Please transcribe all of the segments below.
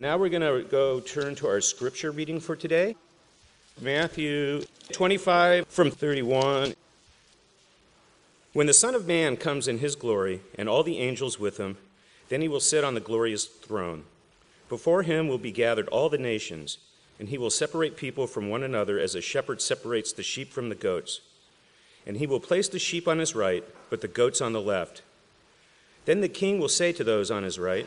Now we're going to go turn to our scripture reading for today Matthew 25 from 31. When the Son of Man comes in his glory, and all the angels with him, then he will sit on the glorious throne. Before him will be gathered all the nations, and he will separate people from one another as a shepherd separates the sheep from the goats. And he will place the sheep on his right, but the goats on the left. Then the king will say to those on his right,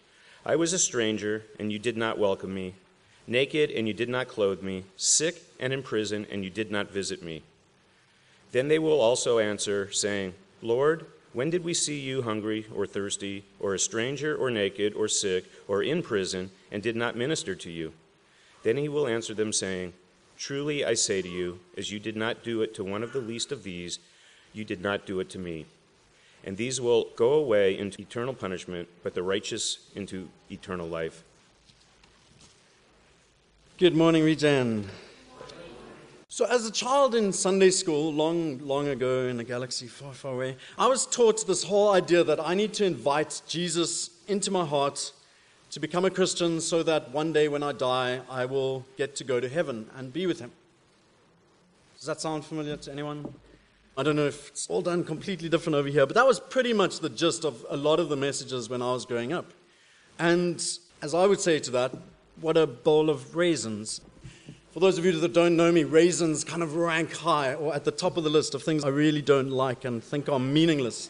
I was a stranger, and you did not welcome me. Naked, and you did not clothe me. Sick and in prison, and you did not visit me. Then they will also answer, saying, Lord, when did we see you hungry or thirsty, or a stranger, or naked, or sick, or in prison, and did not minister to you? Then he will answer them, saying, Truly I say to you, as you did not do it to one of the least of these, you did not do it to me. And these will go away into eternal punishment, but the righteous into eternal life. Good morning, Regen. So, as a child in Sunday school, long, long ago in a galaxy far, far away, I was taught this whole idea that I need to invite Jesus into my heart to become a Christian so that one day when I die, I will get to go to heaven and be with him. Does that sound familiar to anyone? I don't know if it's all done completely different over here, but that was pretty much the gist of a lot of the messages when I was growing up. And as I would say to that, what a bowl of raisins. For those of you that don't know me, raisins kind of rank high or at the top of the list of things I really don't like and think are meaningless.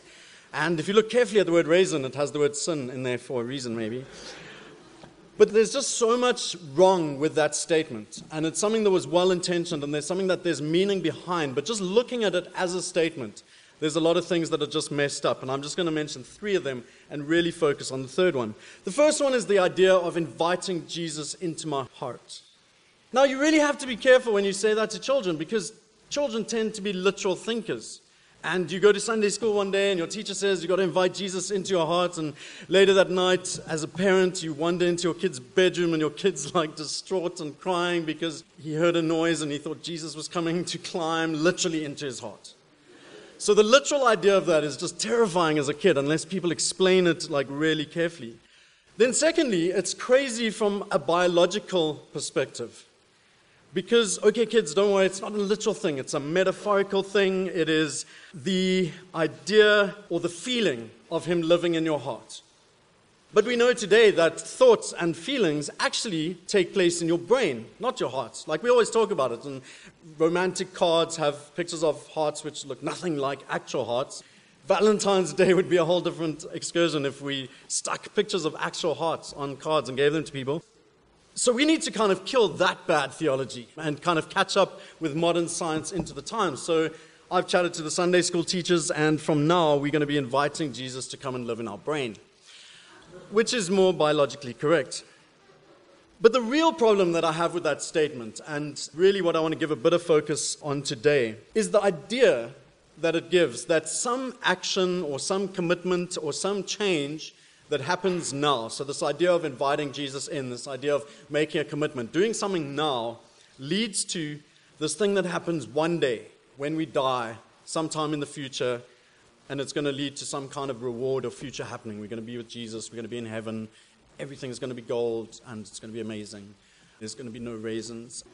And if you look carefully at the word raisin, it has the word sin in there for a reason, maybe. But there's just so much wrong with that statement. And it's something that was well intentioned, and there's something that there's meaning behind. But just looking at it as a statement, there's a lot of things that are just messed up. And I'm just going to mention three of them and really focus on the third one. The first one is the idea of inviting Jesus into my heart. Now, you really have to be careful when you say that to children because children tend to be literal thinkers. And you go to Sunday school one day, and your teacher says you've got to invite Jesus into your heart. And later that night, as a parent, you wander into your kid's bedroom, and your kid's like distraught and crying because he heard a noise and he thought Jesus was coming to climb literally into his heart. So the literal idea of that is just terrifying as a kid unless people explain it like really carefully. Then, secondly, it's crazy from a biological perspective. Because, okay, kids, don't worry, it's not a literal thing, it's a metaphorical thing. It is the idea or the feeling of Him living in your heart. But we know today that thoughts and feelings actually take place in your brain, not your heart. Like we always talk about it, and romantic cards have pictures of hearts which look nothing like actual hearts. Valentine's Day would be a whole different excursion if we stuck pictures of actual hearts on cards and gave them to people. So we need to kind of kill that bad theology and kind of catch up with modern science into the times. So I've chatted to the Sunday school teachers, and from now we're going to be inviting Jesus to come and live in our brain, which is more biologically correct. But the real problem that I have with that statement, and really what I want to give a bit of focus on today, is the idea that it gives that some action or some commitment or some change that happens now. So, this idea of inviting Jesus in, this idea of making a commitment, doing something now, leads to this thing that happens one day when we die, sometime in the future, and it's going to lead to some kind of reward or future happening. We're going to be with Jesus, we're going to be in heaven, everything's going to be gold, and it's going to be amazing. There's going to be no raisins.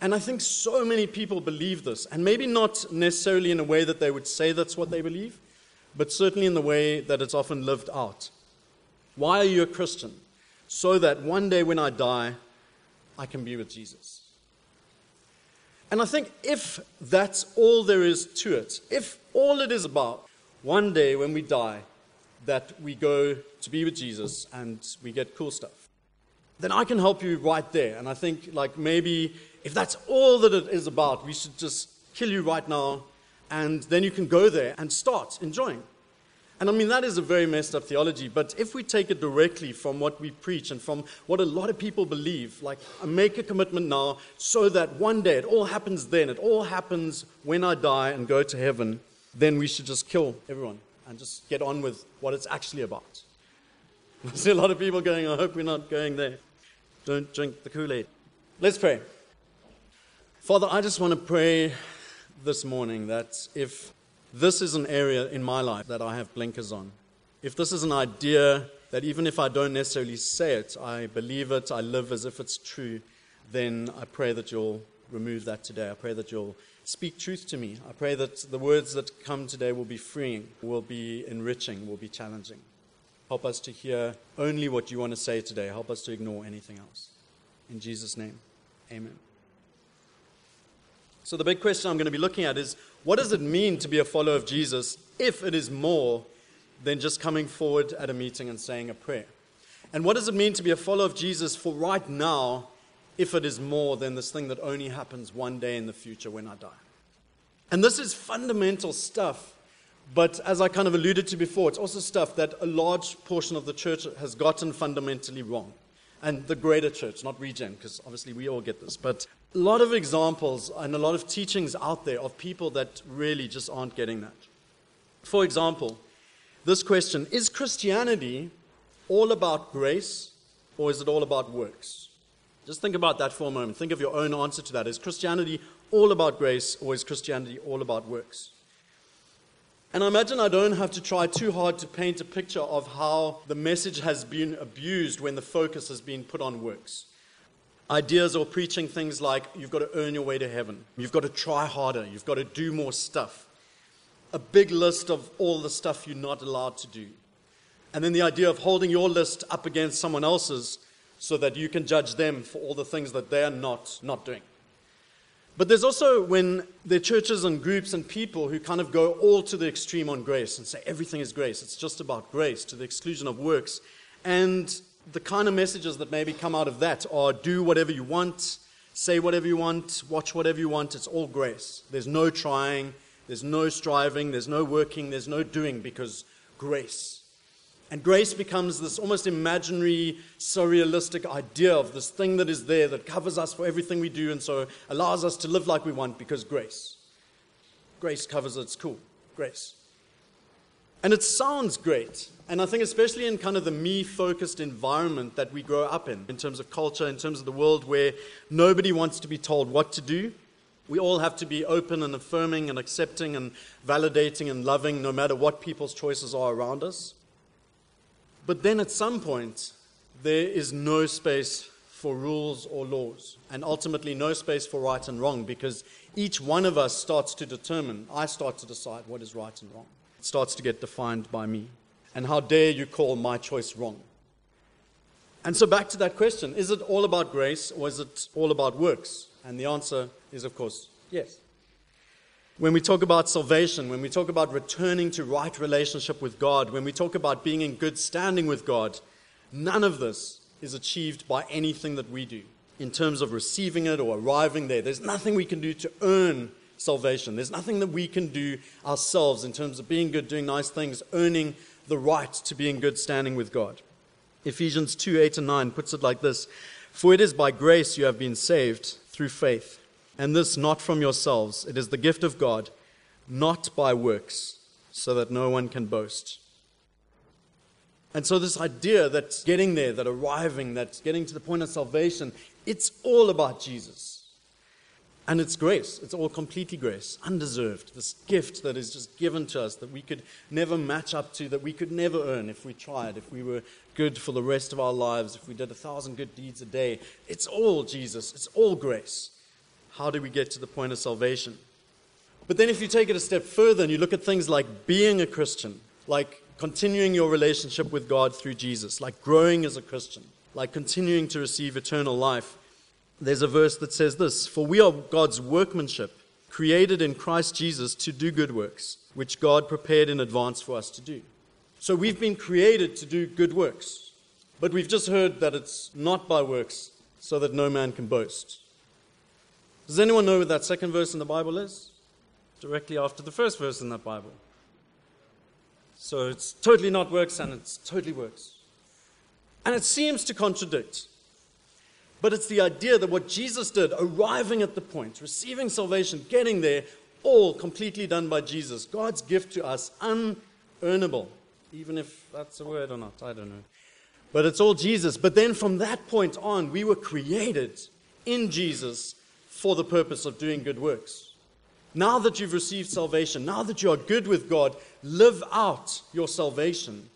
And I think so many people believe this, and maybe not necessarily in a way that they would say that's what they believe, but certainly in the way that it's often lived out. Why are you a Christian? So that one day when I die, I can be with Jesus. And I think if that's all there is to it, if all it is about, one day when we die, that we go to be with Jesus and we get cool stuff, then I can help you right there. And I think, like, maybe if that's all that it is about, we should just kill you right now, and then you can go there and start enjoying. And I mean, that is a very messed up theology, but if we take it directly from what we preach and from what a lot of people believe, like, I make a commitment now so that one day it all happens then, it all happens when I die and go to heaven, then we should just kill everyone and just get on with what it's actually about. I see a lot of people going, I hope we're not going there. Don't drink the Kool Aid. Let's pray. Father, I just want to pray this morning that if this is an area in my life that I have blinkers on. If this is an idea that even if I don't necessarily say it, I believe it, I live as if it's true, then I pray that you'll remove that today. I pray that you'll speak truth to me. I pray that the words that come today will be freeing, will be enriching, will be challenging. Help us to hear only what you want to say today. Help us to ignore anything else. In Jesus' name, amen. So, the big question I'm going to be looking at is what does it mean to be a follower of Jesus if it is more than just coming forward at a meeting and saying a prayer? And what does it mean to be a follower of Jesus for right now if it is more than this thing that only happens one day in the future when I die? And this is fundamental stuff, but as I kind of alluded to before, it's also stuff that a large portion of the church has gotten fundamentally wrong. And the greater church, not regen, because obviously we all get this, but a lot of examples and a lot of teachings out there of people that really just aren't getting that. For example, this question Is Christianity all about grace or is it all about works? Just think about that for a moment. Think of your own answer to that. Is Christianity all about grace or is Christianity all about works? And I imagine I don't have to try too hard to paint a picture of how the message has been abused when the focus has been put on works ideas or preaching things like you've got to earn your way to heaven, you've got to try harder, you've got to do more stuff. A big list of all the stuff you're not allowed to do. And then the idea of holding your list up against someone else's so that you can judge them for all the things that they're not, not doing. But there's also when there are churches and groups and people who kind of go all to the extreme on grace and say everything is grace, it's just about grace to the exclusion of works. And the kind of messages that maybe come out of that are do whatever you want, say whatever you want, watch whatever you want. It's all grace. There's no trying, there's no striving, there's no working, there's no doing because grace. And grace becomes this almost imaginary, surrealistic idea of this thing that is there that covers us for everything we do and so allows us to live like we want because grace. Grace covers it, it's cool. Grace. And it sounds great. And I think, especially in kind of the me focused environment that we grow up in, in terms of culture, in terms of the world where nobody wants to be told what to do, we all have to be open and affirming and accepting and validating and loving no matter what people's choices are around us. But then at some point, there is no space for rules or laws, and ultimately no space for right and wrong because each one of us starts to determine, I start to decide what is right and wrong starts to get defined by me. And how dare you call my choice wrong? And so, back to that question is it all about grace or is it all about works? And the answer is, of course, yes. When we talk about salvation, when we talk about returning to right relationship with God, when we talk about being in good standing with God, none of this is achieved by anything that we do in terms of receiving it or arriving there. There's nothing we can do to earn salvation. There's nothing that we can do ourselves in terms of being good, doing nice things, earning the right to be in good standing with God. Ephesians 2 8 and 9 puts it like this For it is by grace you have been saved through faith, and this not from yourselves. It is the gift of God, not by works, so that no one can boast. And so, this idea that getting there, that arriving, that getting to the point of salvation, it's all about Jesus. And it's grace. It's all completely grace, undeserved. This gift that is just given to us that we could never match up to, that we could never earn if we tried, if we were good for the rest of our lives, if we did a thousand good deeds a day. It's all Jesus. It's all grace. How do we get to the point of salvation? But then, if you take it a step further and you look at things like being a Christian, like continuing your relationship with God through Jesus, like growing as a Christian, like continuing to receive eternal life, there's a verse that says this For we are God's workmanship, created in Christ Jesus to do good works, which God prepared in advance for us to do. So we've been created to do good works, but we've just heard that it's not by works, so that no man can boast. Does anyone know what that second verse in the Bible is? Directly after the first verse in that Bible. So it's totally not works and it's totally works. And it seems to contradict. But it's the idea that what Jesus did, arriving at the point, receiving salvation, getting there, all completely done by Jesus. God's gift to us, unearnable. Even if that's a word or not, I don't know. But it's all Jesus. But then from that point on, we were created in Jesus for the purpose of doing good works. Now that you've received salvation, now that you are good with God, live out your salvation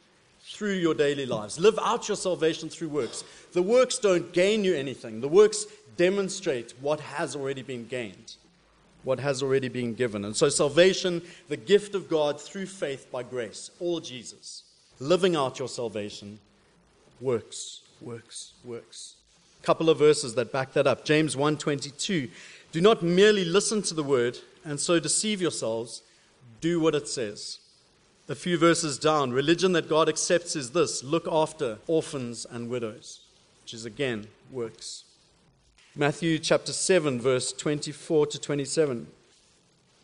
through your daily lives. Live out your salvation through works. The works don't gain you anything, the works demonstrate what has already been gained, what has already been given. And so, salvation, the gift of God through faith by grace, all Jesus. Living out your salvation, works, works, works. A Couple of verses that back that up. James 1:22. Do not merely listen to the word and so deceive yourselves. Do what it says. A few verses down, religion that God accepts is this look after orphans and widows, which is again works. Matthew chapter 7, verse 24 to 27.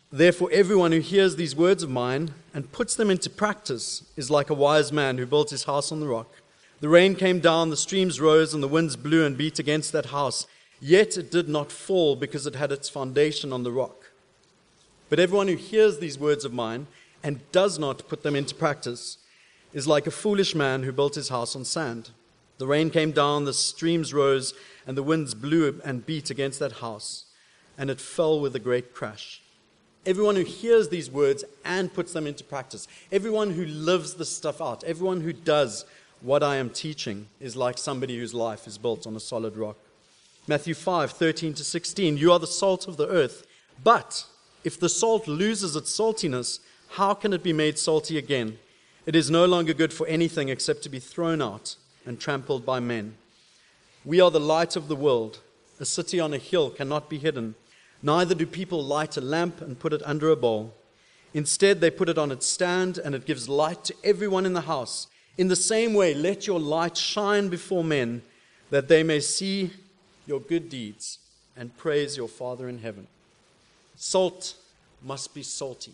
Therefore, everyone who hears these words of mine and puts them into practice is like a wise man who built his house on the rock. The rain came down, the streams rose, and the winds blew and beat against that house. Yet it did not fall because it had its foundation on the rock. But everyone who hears these words of mine and does not put them into practice is like a foolish man who built his house on sand. The rain came down, the streams rose, and the winds blew and beat against that house, and it fell with a great crash. Everyone who hears these words and puts them into practice, everyone who lives this stuff out, everyone who does what I am teaching is like somebody whose life is built on a solid rock. Matthew 5 13 to 16. You are the salt of the earth, but if the salt loses its saltiness, how can it be made salty again? It is no longer good for anything except to be thrown out and trampled by men. We are the light of the world. A city on a hill cannot be hidden. Neither do people light a lamp and put it under a bowl. Instead, they put it on its stand, and it gives light to everyone in the house. In the same way, let your light shine before men, that they may see your good deeds and praise your Father in heaven. Salt must be salty,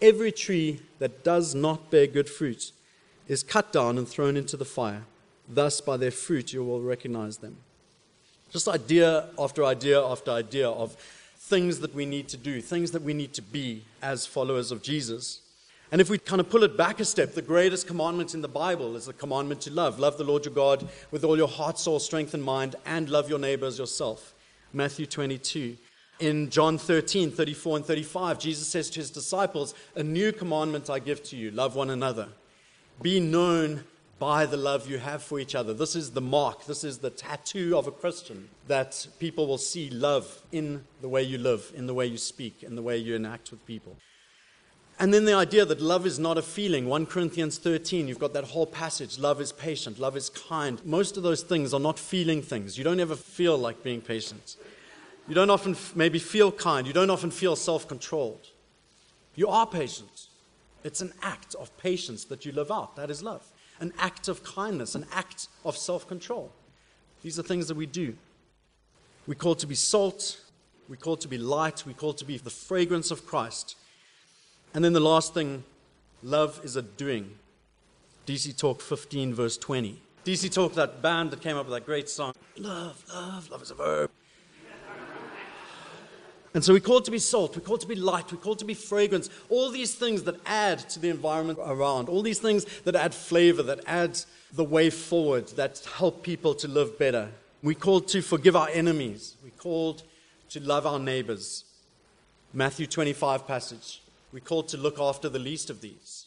Every tree that does not bear good fruit is cut down and thrown into the fire. Thus, by their fruit, you will recognize them. Just idea after idea after idea of things that we need to do, things that we need to be as followers of Jesus. And if we kind of pull it back a step, the greatest commandment in the Bible is the commandment to love. Love the Lord your God with all your heart, soul, strength, and mind, and love your neighbor as yourself. Matthew 22. In John 13, 34 and 35, Jesus says to his disciples, A new commandment I give to you love one another. Be known by the love you have for each other. This is the mark, this is the tattoo of a Christian that people will see love in the way you live, in the way you speak, in the way you enact with people. And then the idea that love is not a feeling. 1 Corinthians 13, you've got that whole passage. Love is patient, love is kind. Most of those things are not feeling things. You don't ever feel like being patient. You don't often f- maybe feel kind. You don't often feel self controlled. You are patient. It's an act of patience that you live out. That is love. An act of kindness, an act of self control. These are things that we do. We call to be salt. We call to be light. We call to be the fragrance of Christ. And then the last thing love is a doing. DC Talk 15, verse 20. DC Talk, that band that came up with that great song. Love, love, love is a verb. And so we're called to be salt, we're called to be light, we're called to be fragrance. All these things that add to the environment around, all these things that add flavor, that add the way forward, that help people to live better. We're called to forgive our enemies. We're called to love our neighbors. Matthew 25 passage. We're called to look after the least of these.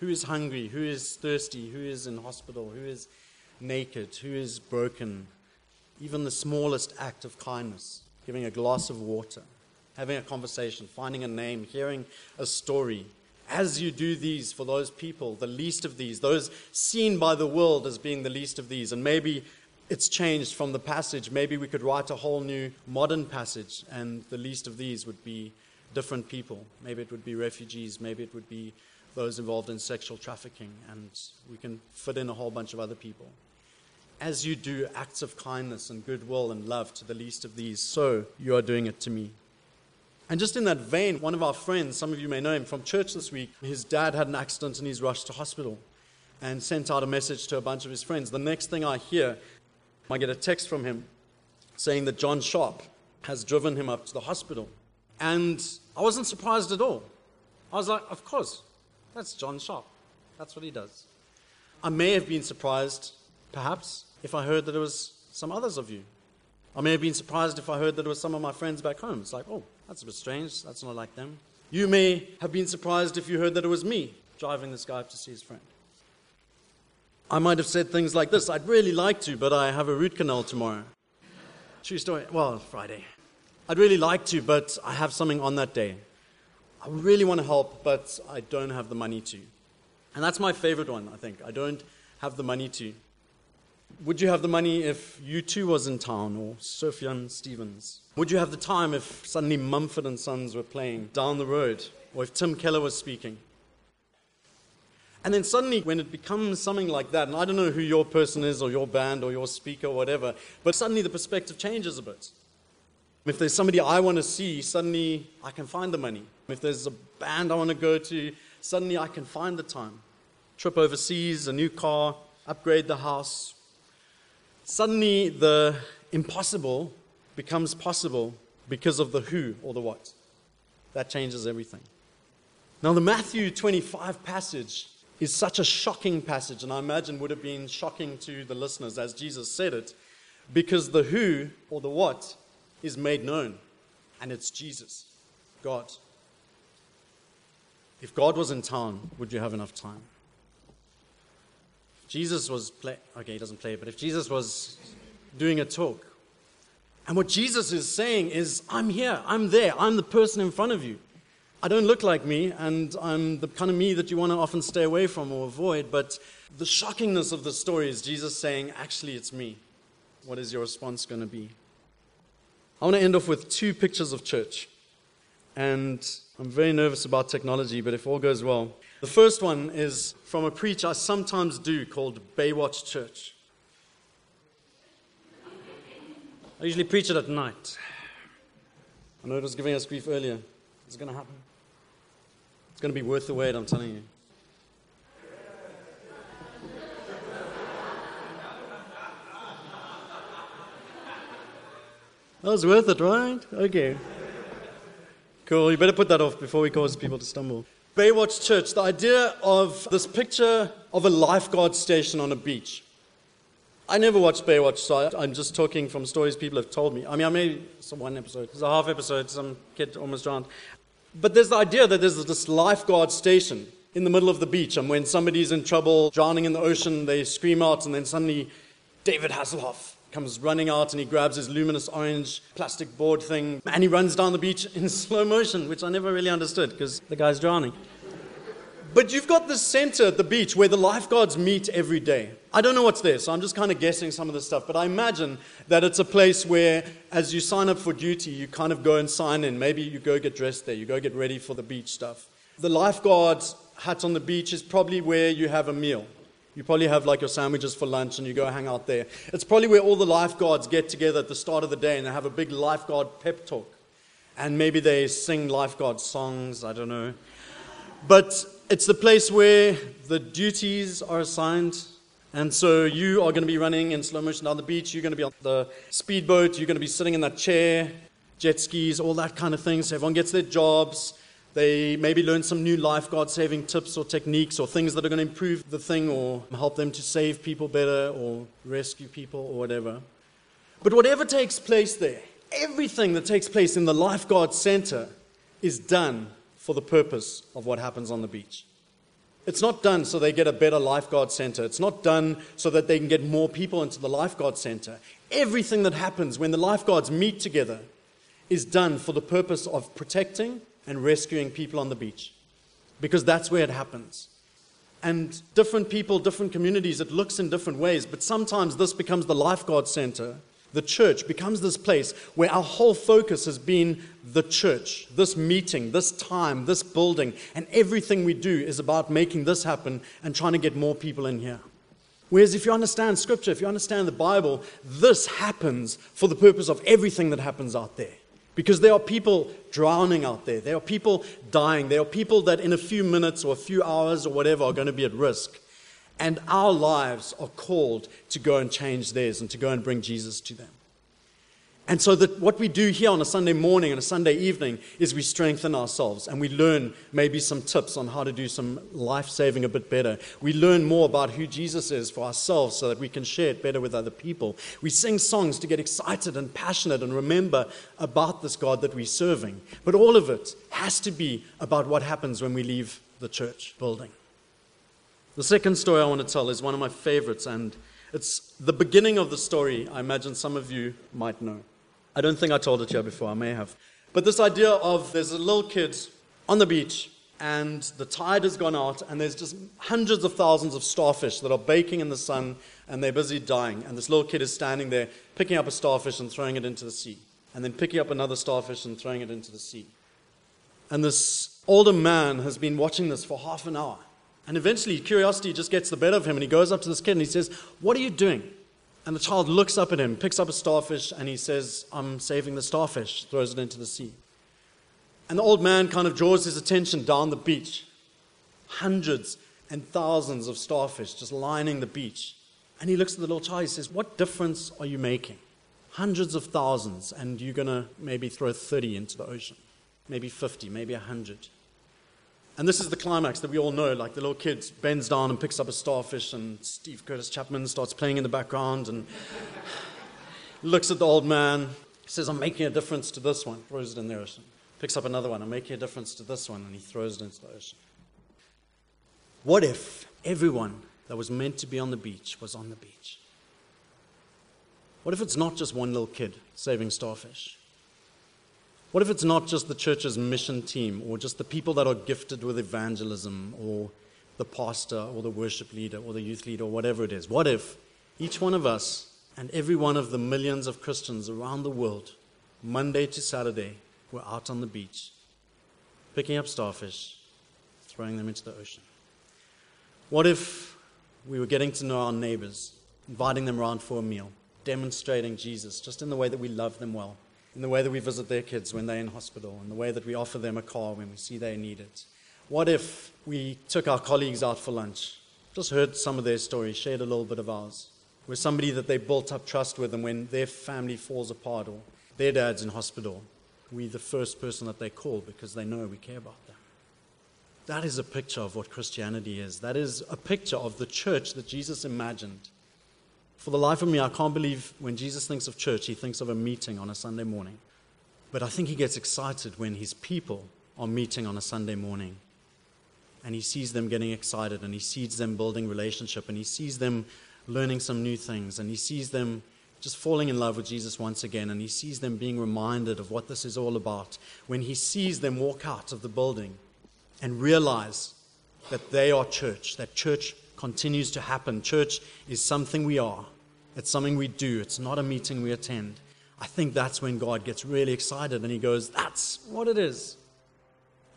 Who is hungry? Who is thirsty? Who is in hospital? Who is naked? Who is broken? Even the smallest act of kindness, giving a glass of water, having a conversation, finding a name, hearing a story. As you do these for those people, the least of these, those seen by the world as being the least of these, and maybe it's changed from the passage. Maybe we could write a whole new modern passage, and the least of these would be different people. Maybe it would be refugees, maybe it would be those involved in sexual trafficking, and we can fit in a whole bunch of other people. As you do acts of kindness and goodwill and love to the least of these, so you are doing it to me. And just in that vein, one of our friends, some of you may know him from church this week, his dad had an accident and he's rushed to hospital and sent out a message to a bunch of his friends. The next thing I hear I get a text from him saying that John Sharp has driven him up to the hospital. And I wasn't surprised at all. I was like, of course, that's John Sharp. That's what he does. I may have been surprised, perhaps, if I heard that it was some others of you. I may have been surprised if I heard that it was some of my friends back home. It's like, oh, that's a bit strange. That's not like them. You may have been surprised if you heard that it was me driving this guy up to see his friend. I might have said things like this I'd really like to, but I have a root canal tomorrow. True story. Well, Friday. I'd really like to, but I have something on that day. I really want to help, but I don't have the money to. And that's my favorite one, I think. I don't have the money to. Would you have the money if U2 was in town or Sufjan Stevens? Would you have the time if suddenly Mumford and Sons were playing down the road or if Tim Keller was speaking? And then suddenly, when it becomes something like that, and I don't know who your person is, or your band, or your speaker, or whatever, but suddenly the perspective changes a bit. If there's somebody I want to see, suddenly I can find the money. If there's a band I want to go to, suddenly I can find the time. Trip overseas, a new car, upgrade the house. Suddenly the impossible becomes possible because of the who or the what. That changes everything. Now, the Matthew 25 passage is such a shocking passage, and I imagine would have been shocking to the listeners as Jesus said it, because the who or the what is made known, and it's Jesus, God. If God was in town, would you have enough time? Jesus was play okay, he doesn't play, but if Jesus was doing a talk, and what Jesus is saying is, I'm here, I'm there, I'm the person in front of you. I don't look like me, and I'm the kind of me that you want to often stay away from or avoid. But the shockingness of the story is Jesus saying, Actually, it's me. What is your response going to be? I want to end off with two pictures of church. And I'm very nervous about technology, but if all goes well. The first one is from a preach I sometimes do called Baywatch Church. I usually preach it at night. I know it was giving us grief earlier. It's going to happen? It's going to be worth the wait, I'm telling you. That was worth it, right? Okay. Cool. You better put that off before we cause people to stumble. Baywatch Church, the idea of this picture of a lifeguard station on a beach. I never watched Baywatch, so I, am just talking from stories people have told me. I mean, I made some one episode, it's a half episode, some kid almost drowned. But there's the idea that there's this lifeguard station in the middle of the beach, and when somebody's in trouble, drowning in the ocean, they scream out, and then suddenly David Hasselhoff comes running out and he grabs his luminous orange plastic board thing and he runs down the beach in slow motion, which I never really understood because the guy's drowning. But you've got this center at the beach where the lifeguards meet every day. I don't know what's there, so I'm just kind of guessing some of the stuff. But I imagine that it's a place where, as you sign up for duty, you kind of go and sign in. Maybe you go get dressed there, you go get ready for the beach stuff. The lifeguard's hut on the beach is probably where you have a meal. You probably have like your sandwiches for lunch and you go hang out there. It's probably where all the lifeguards get together at the start of the day and they have a big lifeguard pep talk. And maybe they sing lifeguard songs, I don't know. But it's the place where the duties are assigned. And so you are going to be running in slow motion down the beach. You're going to be on the speedboat. You're going to be sitting in that chair, jet skis, all that kind of thing. So everyone gets their jobs. They maybe learn some new lifeguard saving tips or techniques or things that are going to improve the thing or help them to save people better or rescue people or whatever. But whatever takes place there, everything that takes place in the Lifeguard Center is done for the purpose of what happens on the beach. It's not done so they get a better lifeguard center. It's not done so that they can get more people into the lifeguard center. Everything that happens when the lifeguards meet together is done for the purpose of protecting and rescuing people on the beach. Because that's where it happens. And different people, different communities, it looks in different ways, but sometimes this becomes the lifeguard center the church becomes this place where our whole focus has been the church, this meeting, this time, this building, and everything we do is about making this happen and trying to get more people in here. Whereas if you understand Scripture, if you understand the Bible, this happens for the purpose of everything that happens out there. Because there are people drowning out there, there are people dying, there are people that in a few minutes or a few hours or whatever are going to be at risk. And our lives are called to go and change theirs and to go and bring Jesus to them. And so, that what we do here on a Sunday morning and a Sunday evening is we strengthen ourselves and we learn maybe some tips on how to do some life saving a bit better. We learn more about who Jesus is for ourselves so that we can share it better with other people. We sing songs to get excited and passionate and remember about this God that we're serving. But all of it has to be about what happens when we leave the church building. The second story I want to tell is one of my favorites, and it's the beginning of the story I imagine some of you might know. I don't think I told it here before, I may have. But this idea of there's a little kid on the beach, and the tide has gone out, and there's just hundreds of thousands of starfish that are baking in the sun, and they're busy dying. And this little kid is standing there picking up a starfish and throwing it into the sea, and then picking up another starfish and throwing it into the sea. And this older man has been watching this for half an hour. And eventually, curiosity just gets the better of him, and he goes up to this kid and he says, What are you doing? And the child looks up at him, picks up a starfish, and he says, I'm saving the starfish, throws it into the sea. And the old man kind of draws his attention down the beach. Hundreds and thousands of starfish just lining the beach. And he looks at the little child, he says, What difference are you making? Hundreds of thousands, and you're going to maybe throw 30 into the ocean, maybe 50, maybe 100. And this is the climax that we all know. Like the little kid bends down and picks up a starfish, and Steve Curtis Chapman starts playing in the background and looks at the old man. Says, I'm making a difference to this one. Throws it in the ocean. Picks up another one. I'm making a difference to this one. And he throws it into the ocean. What if everyone that was meant to be on the beach was on the beach? What if it's not just one little kid saving starfish? What if it's not just the church's mission team or just the people that are gifted with evangelism or the pastor or the worship leader or the youth leader or whatever it is? What if each one of us and every one of the millions of Christians around the world, Monday to Saturday, were out on the beach, picking up starfish, throwing them into the ocean? What if we were getting to know our neighbors, inviting them around for a meal, demonstrating Jesus just in the way that we love them well? In the way that we visit their kids when they're in hospital, in the way that we offer them a car when we see they need it? What if we took our colleagues out for lunch? Just heard some of their stories, shared a little bit of ours. We're somebody that they built up trust with, and when their family falls apart or their dad's in hospital, we're the first person that they call because they know we care about them. That is a picture of what Christianity is. That is a picture of the church that Jesus imagined for the life of me, I can't believe when Jesus thinks of church, he thinks of a meeting on a Sunday morning. But I think he gets excited when his people are meeting on a Sunday morning. And he sees them getting excited, and he sees them building relationship, and he sees them learning some new things, and he sees them just falling in love with Jesus once again, and he sees them being reminded of what this is all about. When he sees them walk out of the building and realize that they are church, that church continues to happen. Church is something we are, it's something we do, it's not a meeting we attend. I think that's when God gets really excited and he goes, That's what it is.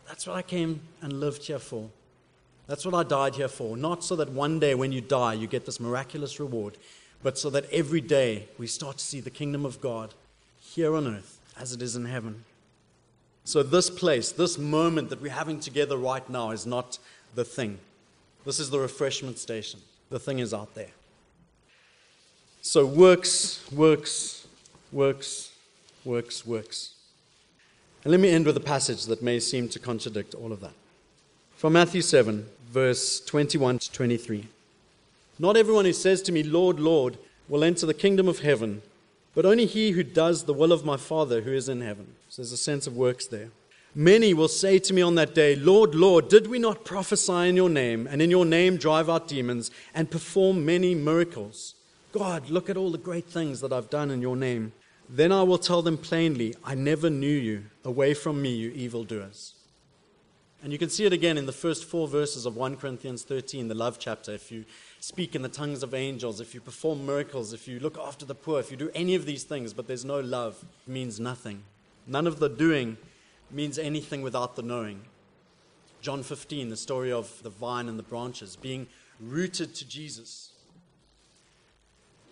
That's what I came and lived here for. That's what I died here for. Not so that one day when you die you get this miraculous reward, but so that every day we start to see the kingdom of God here on earth as it is in heaven. So, this place, this moment that we're having together right now is not the thing. This is the refreshment station. The thing is out there. So works, works, works, works, works. And let me end with a passage that may seem to contradict all of that. From Matthew 7, verse 21 to 23. Not everyone who says to me, Lord, Lord, will enter the kingdom of heaven, but only he who does the will of my Father who is in heaven. So there's a sense of works there. Many will say to me on that day, Lord, Lord, did we not prophesy in your name, and in your name drive out demons, and perform many miracles? God, look at all the great things that I've done in your name. Then I will tell them plainly, I never knew you. Away from me, you evildoers. And you can see it again in the first four verses of 1 Corinthians 13, the love chapter. If you speak in the tongues of angels, if you perform miracles, if you look after the poor, if you do any of these things, but there's no love, it means nothing. None of the doing means anything without the knowing. John 15, the story of the vine and the branches being rooted to Jesus.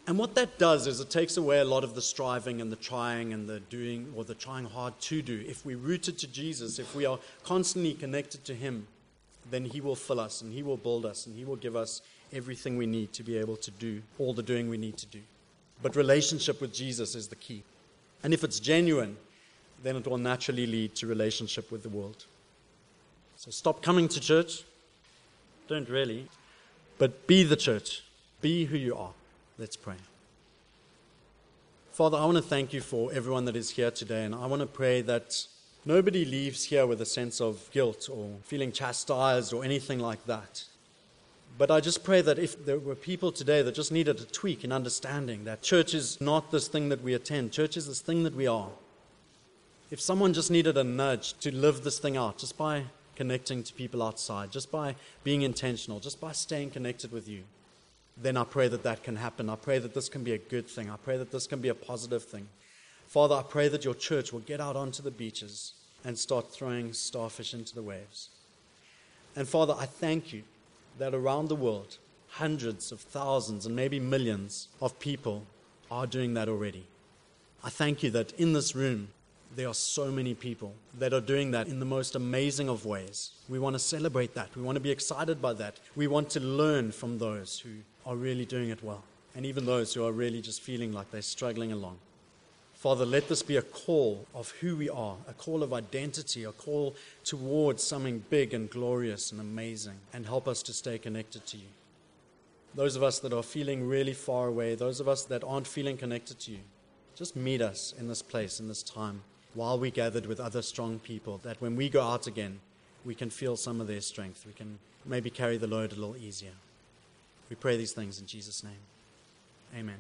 And what that does is it takes away a lot of the striving and the trying and the doing or the trying hard to do. If we're rooted to Jesus, if we are constantly connected to Him, then He will fill us and He will build us and He will give us everything we need to be able to do all the doing we need to do. But relationship with Jesus is the key. And if it's genuine, then it will naturally lead to relationship with the world. So stop coming to church. Don't really. But be the church. Be who you are. Let's pray. Father, I want to thank you for everyone that is here today, and I want to pray that nobody leaves here with a sense of guilt or feeling chastised or anything like that. But I just pray that if there were people today that just needed a tweak in understanding that church is not this thing that we attend, church is this thing that we are. If someone just needed a nudge to live this thing out, just by connecting to people outside, just by being intentional, just by staying connected with you, then I pray that that can happen. I pray that this can be a good thing. I pray that this can be a positive thing. Father, I pray that your church will get out onto the beaches and start throwing starfish into the waves. And Father, I thank you that around the world, hundreds of thousands and maybe millions of people are doing that already. I thank you that in this room, there are so many people that are doing that in the most amazing of ways. We want to celebrate that. We want to be excited by that. We want to learn from those who are really doing it well, and even those who are really just feeling like they're struggling along. Father, let this be a call of who we are, a call of identity, a call towards something big and glorious and amazing, and help us to stay connected to you. Those of us that are feeling really far away, those of us that aren't feeling connected to you, just meet us in this place, in this time, while we gathered with other strong people, that when we go out again, we can feel some of their strength. We can maybe carry the load a little easier. We pray these things in Jesus' name. Amen.